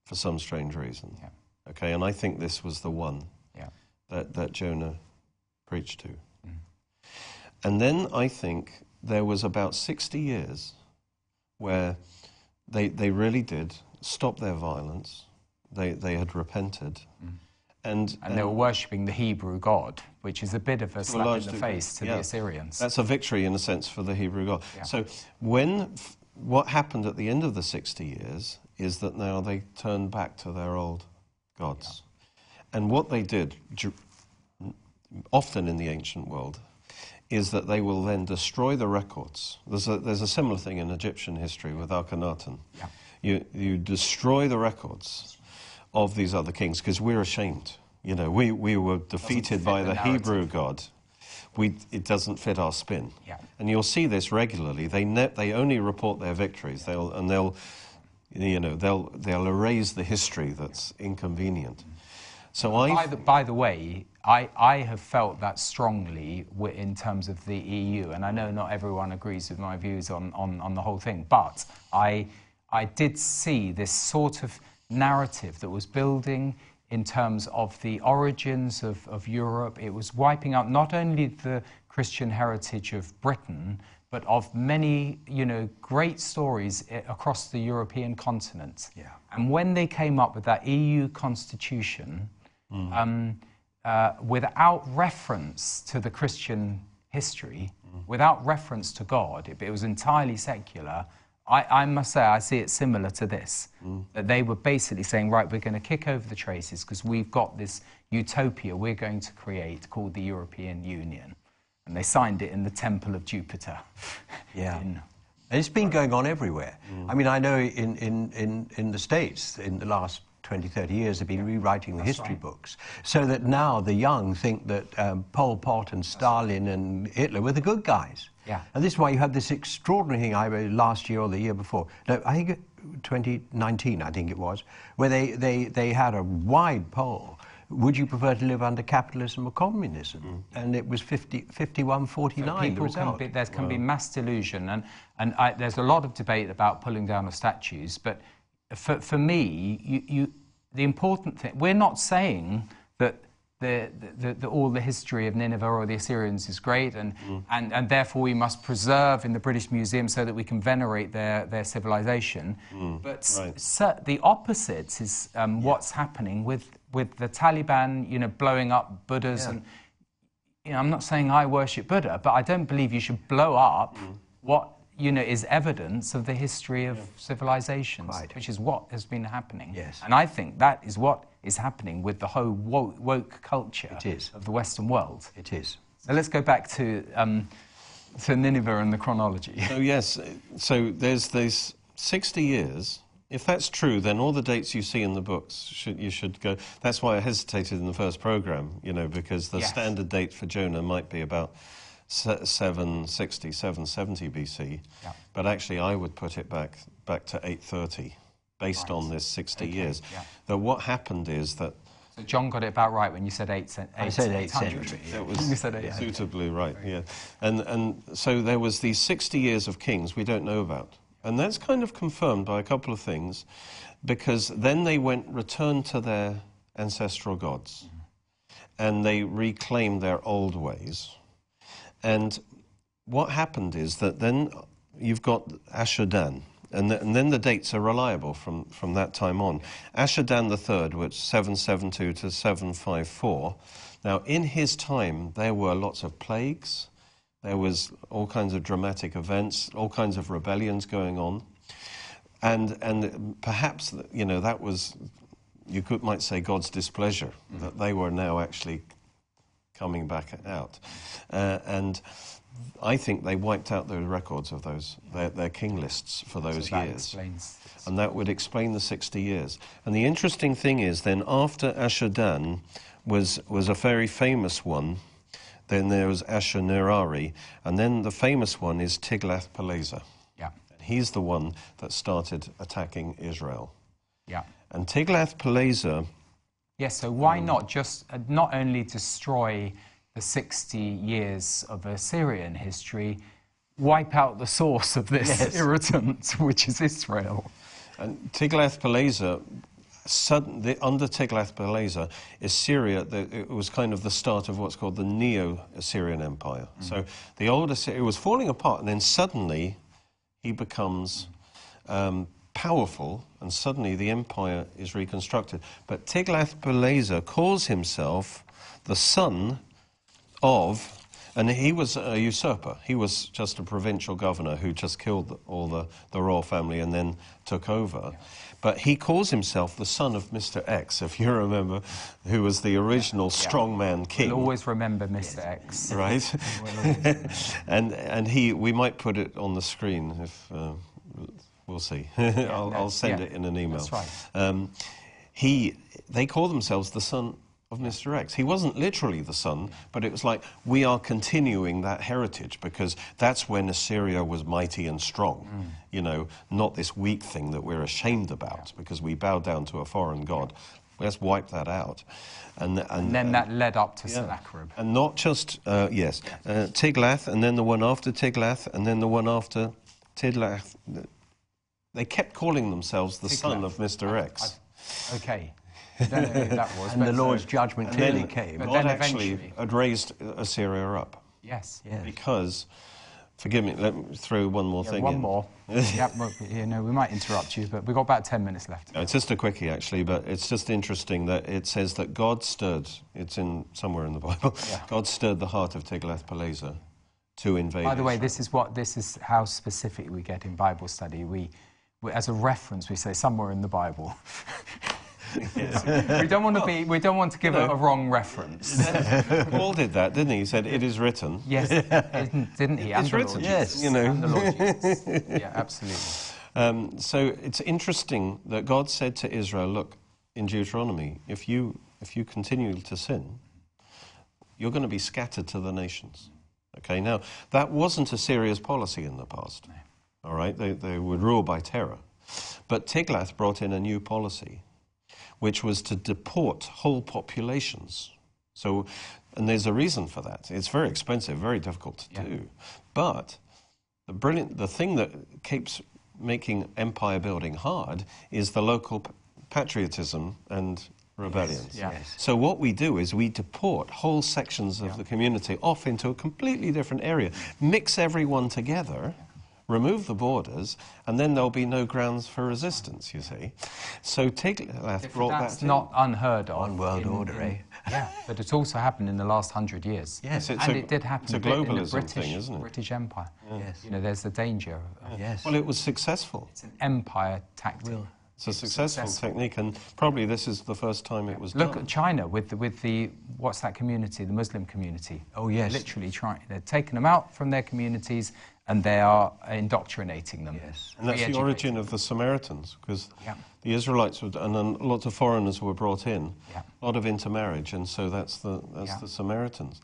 for some strange reason. Yeah. Okay, and I think this was the one Yeah. that, that Jonah preached to. Mm-hmm. And then I think there was about 60 years where they, they really did stop their violence. They, they had repented. Mm-hmm. And, And they were worshipping the Hebrew God, which is a bit of a slap in the degree, face to yeah. the Assyrians. That's a victory in a sense for the Hebrew God. Yeah. So when what happened at the end of the 60 years is that now they turned back to their old gods. And what they did, often in the ancient world, is that they will then destroy the records. There's a, there's a similar thing in Egyptian history with Akhenaten. Yeah. You, you destroy the records of these other kings because we're ashamed. You know, we, we were defeated by the the. Hebrew God. We, it doesn't fit our spin. Yeah. And you'll see this regularly. They, ne- they only report their victories, they'll, and they'll You know, they'll, they'll erase the history that's inconvenient. So I. By the, by the way, I, I have felt that strongly in terms of the EU, and I know not everyone agrees with my views on, on, on the whole thing, but I, I did see this sort of narrative that was building in terms of the origins of, of Europe. It was wiping out not only the Christian heritage of Britain, but of many, you know, great stories across the European continent. Yeah. And when they came up with that EU constitution, um, uh, without reference to the Christian history, without reference to God, it, it was entirely secular. I, I must say, I see it similar to this. That they were basically saying, right, we're going to kick over the traces because we've got this utopia we're going to create called the European Union. And they signed it in the Temple of Jupiter. Yeah. in- And it's been going on everywhere. I mean, I know in, in, in, in the States, in the last 20, 30 years, they've been rewriting the history books. So that now the young think that um, Pol Pot and Stalin and Hitler were the good guys. Yeah. And this is why you had this extraordinary thing I last year or the year before. No, I think 2019, I think it was, where they, they, they had a wide poll. Would you prefer to live under capitalism or communism? Mm. And it was 50, 51 49, the people can be, there can be mass delusion, and, and I, there's a lot of debate about pulling down the statues. But for, for me, you, you, the important thing, we're not saying that the, the, the, all the history of Nineveh or the Assyrians is great, and, and, and therefore we must preserve in the British Museum so that we can venerate their, their civilization. But right. so the opposite is um, what's happening with, with the Taliban, you know, blowing up Buddhas and you know, I'm not saying I worship Buddha, but I don't believe you should blow up Mm. what you know is evidence of the history of civilizations, Quite. which is what has been happening. Yes. And I think that is what is happening with the whole woke, woke culture of the Western world. It is. So let's go back to um, to Nineveh and the chronology. So yes, so there's these 60 years. If that's true, then all the dates you see in the books should you should go. That's why I hesitated in the first program, you know, because the Yes. standard date for Jonah might be about se- 760, 770 BC. Yeah. But actually, I would put it back back to 830, based on this 60 Okay, years. yeah. That what happened is that So John got it about right when you said eight. cent- I said eight 800. century, That You was said eight. suitably right, yeah. And, and so there was these 60 years of kings we don't know about. And that's kind of confirmed by a couple of things, because then they went, returned to their ancestral gods, mm-hmm. and they reclaimed their old ways. And what happened is that then you've got Ashurdan, and, th- and then the dates are reliable from, from that time on. Ashurdan III, which 772 to 754. Now, in his time, there were lots of plagues. There was all kinds of dramatic events, all kinds of rebellions going on, and and perhaps you know that was you could might say God's displeasure that they were now actually coming back out. Uh, and I think they wiped out the records of those, their, their king lists for those So that years. explains. And that would explain the 60 years. And the interesting thing is, then after Ashurdan was, was a very famous one, then there was Ashurnirari, and then the famous one is Tiglath-Pileser. Yeah, He's the one that started attacking Israel. yeah. And Tiglath-Pileser Yes, so why not just uh, not only destroy the 60 years of Assyrian history, wipe out the source of this Yes. irritant, which is Israel? And Tiglath-Pileser, sudden, the, under Tiglath-Pileser, Assyria, the, it was kind of the start of what's called the Neo-Assyrian Empire. So the old Assyria was falling apart, and then suddenly he becomes um, powerful, and suddenly the empire is reconstructed. But Tiglath-Pileser calls himself the son of, and he was a usurper. He was just a provincial governor who just killed all the, the royal family and then took over. But he calls himself the son of Mr. X, if you remember, who was the original strongman king. We'll always remember Mr. X. Right, and and he we might put it on the screen if uh, we'll see. I'll, no, I'll send yeah, it in an email. that's right. Um, he they call themselves the son of Mr. X. He wasn't literally the son, but it was like we are continuing that heritage because that's when Assyria was mighty and strong. You know, not this weak thing that we're ashamed about because we bow down to a foreign god. Let's wipe that out. And, and, And then that led up to yeah. Sennacherib. And not just, uh, yes, uh, Tiglath, and then the one after Tiglath, and then the one after Tiglath. They kept calling themselves the son of Mr. X. Okay. I don't know that was. And the but- Lord's judgment clearly then came. But God then actually eventually- had raised Assyria up. Yes. Yes. Because, forgive me, let me throw one more Yeah, thing one in. more. yeah, well, you know, we might interrupt you, but we've got about 10 minutes left. No, It's just a quickie, actually, but it's just interesting that it says that God stirred, it's in somewhere in the Bible, Yeah. God stirred the heart of Tiglath-Pileser to invade By the way, Israel. this is what this is how specific we get in Bible study. We, we as a reference, we say somewhere in the Bible. We don't want to be. We don't want to give a, a wrong reference. Paul did that, didn't he? He said, it is written. Yes, didn't, he? It's written, Yes. You know. The Lord Jesus. Yeah, absolutely. Um, so it's interesting that God said to Israel, look, in Deuteronomy, if you, if you continue to sin, you're going to be scattered to the nations. Okay, now, that wasn't a serious policy in the past. All right, they, they would rule by terror. But Tiglath brought in a new policy, which was to deport whole populations. So, and there's a reason for that. It's very expensive, very difficult to Yeah. do. But the brilliant, the thing that keeps making empire building hard is the local p- patriotism and rebellions. Yeah. Yes. So what we do is we deport whole sections of the community off into a completely different area, mix everyone together, remove the borders, and then there'll be no grounds for resistance. You see, so Tiglath If brought that's that. in. not unheard of. One world order, eh? Yeah, but it's also happened in the last hundred years. Yes, it's and a- it did happen it's a bit in the British, thing, isn't it? British Empire. Yes. You know, there's the danger. Of, Yes. Well, it was successful. it's an empire tactic. It's a successful successful. technique, and probably this is the first time it was Look done. at China with the, with the what's that community? The Muslim community. Oh, yes. Literally trying. They're taking them out from their communities and they are indoctrinating them. Yes. And that's the origin of the Samaritans, because Yeah. the Israelites would, and then lots of foreigners were brought in, Yeah. a lot of intermarriage, and so that's the that's Yeah. the Samaritans.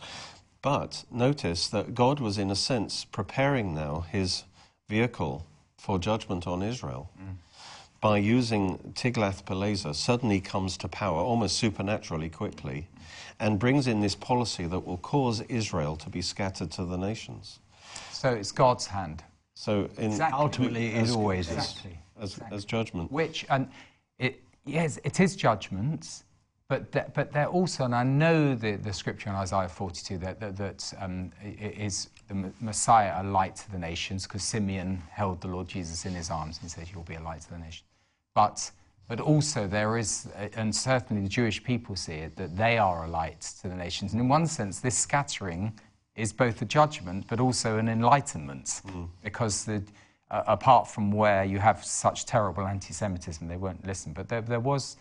But notice that God was, in a sense, preparing now His vehicle for judgment on Israel Mm. by using Tiglath-Pileser. Suddenly comes to power almost supernaturally quickly, and brings in this policy that will cause Israel to be scattered to the nations. So it's God's hand. So, in, Exactly. Ultimately, it as- always is. Exactly. as, as judgment. Which and it yes, it is judgments, but that, but they're also, and I know the, the scripture in Isaiah 42 that that, that um, is the Messiah a light to the nations because Simeon held the Lord Jesus in his arms and said, "You'll be a light to the nation." But but also there is, uh, and certainly the Jewish people see it that they are a light to the nations, and in one sense, this scattering is both a judgment but also an enlightenment. Because the uh, apart from where you have such terrible anti-Semitism, they won't listen. But there, there was,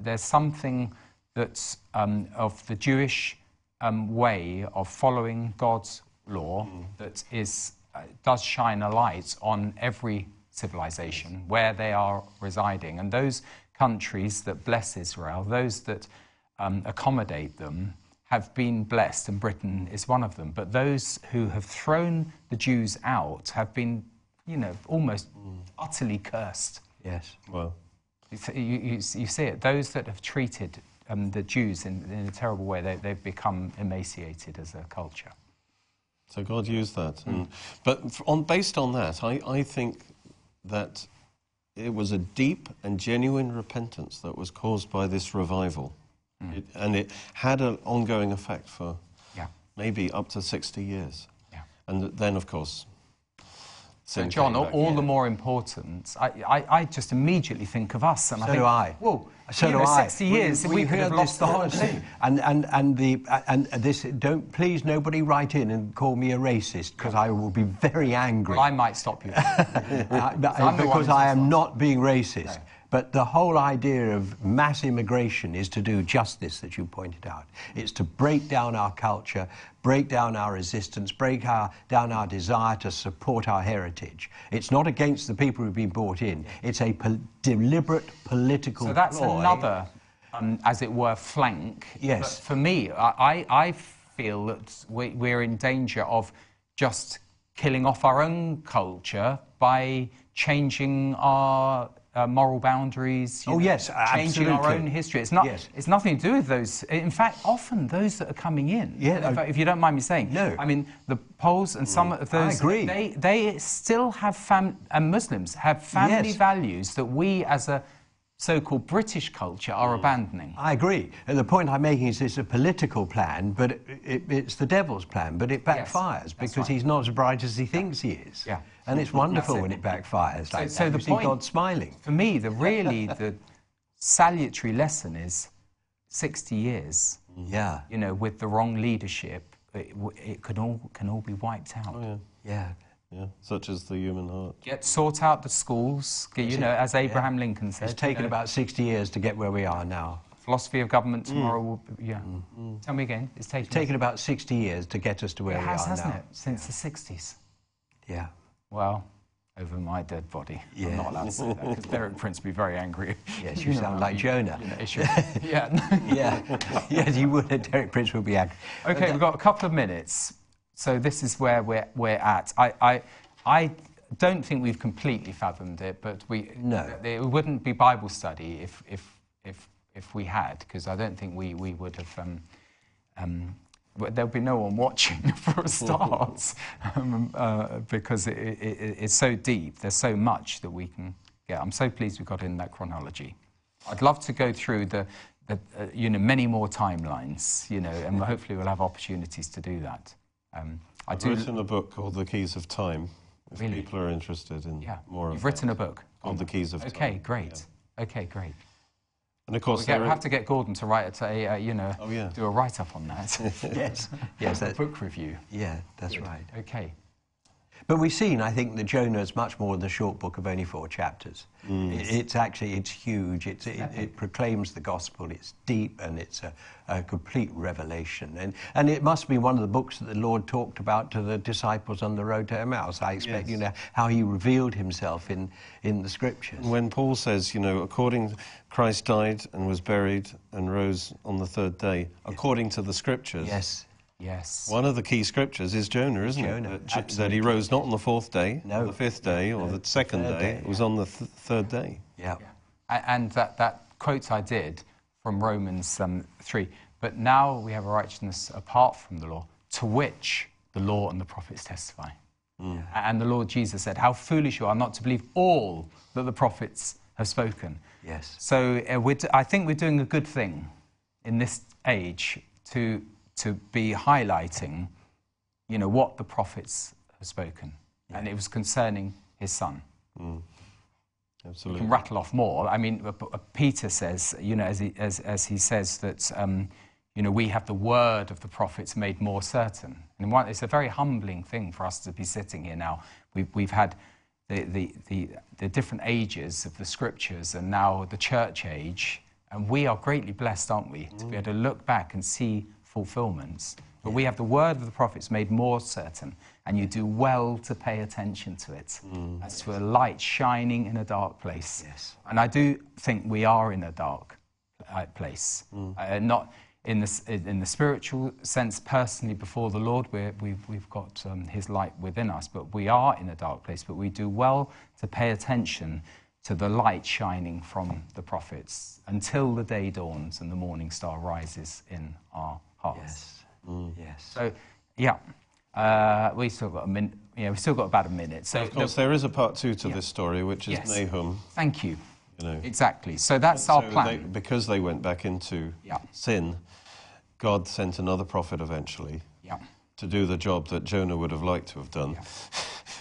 there's something that's um, of the Jewish um, way of following God's law that is uh, does shine a light on every civilization where they are residing, and those countries that bless Israel, those that um, accommodate them, have been blessed, and Britain is one of them. But those who have thrown the Jews out have been, you know, almost utterly cursed. Yes. Well, You, you, you see it. Those that have treated um, the Jews in, in a terrible way, they, they've become emaciated as a culture. so God used that. And, but on, based on that, I, I think that it was a deep and genuine repentance that was caused by this revival. It, and it had an ongoing effect for Yeah. maybe up to 60 years. Yeah. And then, of course, So, John, all, all the more important. I, I, I just immediately think of us, and I So think, do I. Well, So you do know, I. 60 years, we, we've could have lost the whole thing. And and and the and this don't please nobody write in and call me a racist because I will be very angry. Well, I might stop you. Uh, I'm the one because I am not being racist. But the whole idea of mass immigration is to do just this that you pointed out. It's to break down our culture, break down our resistance, break our, down our desire to support our heritage. It's not against the people who've been brought in. It's a pol- deliberate political So that's ploy another um, as it were, flank. Yes. But for me, I, I I feel that we're in danger of just killing off our own culture by changing our uh, moral boundaries. you Oh, yes, changing our own history. It's not. Yes. It's nothing to do with those. In fact, often those that are coming in. Yeah, If, you don't mind me saying. No. Mm. I mean, the Poles and some of those. I agree. They they still have fam and Muslims have family Yes. values that we as a so-called British culture are Mm. abandoning. I agree. And the point I'm making is it's a political plan, but it, it, it's the devil's plan, but it backfires that's because right. he's not as bright as he thinks he is. Yeah. And it's wonderful it. when it backfires like so that. the you see point- God smiling. For me, the really the salutary lesson is 60 years. Yeah. You know, with the wrong leadership, it, w- it can all can all be wiped out. Oh, yeah. Yeah. Yeah. Such as the human heart. Get sort out the schools. Get, you know, as Abraham Lincoln said. It's you taken know, about 60 years to get where we are now. philosophy of government mm. tomorrow. Will be, yeah. Mm. Mm. Tell me again. It's taken. It's taken about 60 years to get us to where it we has, are hasn't now. it? Since the 60s. Yeah. Well, over my dead body. Yeah. I'm not allowed to say that because Derek Prince would be very angry. Yes, you know sound what like Jonah. You know, your- yeah. Yeah. yes, you would. Derek Prince would be angry. Okay, we've got a couple of minutes. So this is where we're, we're at. I, I, I don't think we've completely fathomed it, but we, No. it wouldn't be Bible study if, if, if, if we had, because I don't think we, we would have. Um, um, there'll be no one watching for a start um, uh, because it, it, it, it's so deep. There's so much that we can get. I'm so pleased we got in that chronology. I'd love to go through the, the uh, you know, many more timelines, you know, and hopefully we'll have opportunities to do that. Um, I I've do. written a book called The Keys of Time. If Really? people are interested in more of Yeah, more you've of written that. a book. called The Keys of Time. Okay, great. Okay, great. And of We course, get, there have to get Gordon to write a, uh, you know, Oh, yeah. do a write-up on that. Yes. Yes, a that, book review. yeah, that's right. Okay. But we've seen, I think, that Jonah is much more than a short book of only four chapters. Mm. It- It's actually, it's huge. It's, it, it proclaims the gospel. It's deep and it's a, a complete revelation. And, and it must be one of the books that the Lord talked about to the disciples on the road to Emmaus. I expect, Yes. you know, how he revealed himself in, in the scriptures. When Paul says, you know, according Christ died and was buried and rose on the third day, according to the scriptures. Yes. Yes. One of the key scriptures is Jonah, isn't Jonah, it? That, that absolutely. he rose not on the fourth day, No. or the fifth day, or No. the second Third day. day, It was on the th- third day. Yeah. A- And that, that quote I did from Romans um, 3 But now we have a righteousness apart from the law, to which the law and the prophets testify. A- And the Lord Jesus said, How foolish you are not to believe all that the prophets have spoken. Yes. So uh, we're d- I think we're doing a good thing in this age to, to be highlighting you know, what the prophets have spoken. And it was concerning his son. We Absolutely. can rattle off more. I mean, uh, uh, Peter says, you know, as he, as, as he says that, um, you know, we have the word of the prophets made more certain. And one, it's a very humbling thing for us to be sitting here now. We've, we've had the, the, the, the different ages of the scriptures and now the church age. And we are greatly blessed, aren't we, to be able to look back and see fulfillments. But we have the word of the prophets made more certain, and you do well to pay attention to it as to a light shining in a dark place. Yes. And I do think we are in a dark uh, place, uh, not in the, in the spiritual sense, personally, before the Lord, we're, we've, we've got um, His light within us, but we are in a dark place. But we do well to pay attention to the light shining from the prophets until the day dawns and the morning star rises in our hearts. Yes. Yes. So, yeah, uh, we still got a minute. Yeah, we've still got about a minute. So, Of course, look, there is a part two to Yeah. this story, which is Yes. Nahum. thank you. You know. Exactly. So that's our plan. they- because they went back into Yeah. sin, God sent another prophet eventually yeah. to do the job that Jonah would have liked to have done,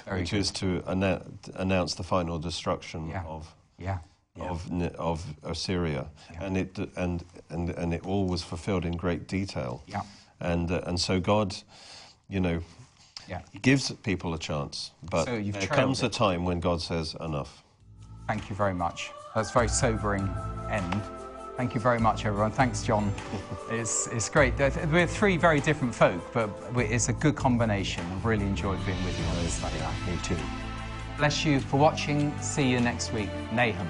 Yeah. Which good. is to annou- announce the final destruction Yeah. of Yeah. Of of Assyria, Yeah. and it and and and it all was fulfilled in great detail. Yeah. And uh, and so God, you know, Yeah. Gives people a chance, but So there comes a time when God says enough. Thank you very much. That's a very sobering end. Thank you very much, everyone. Thanks, John. It's, it's great. We're three very different folk, but it's a good combination. I've really enjoyed being with you on this study. Me too. Bless you for watching. See you next week. Nahum.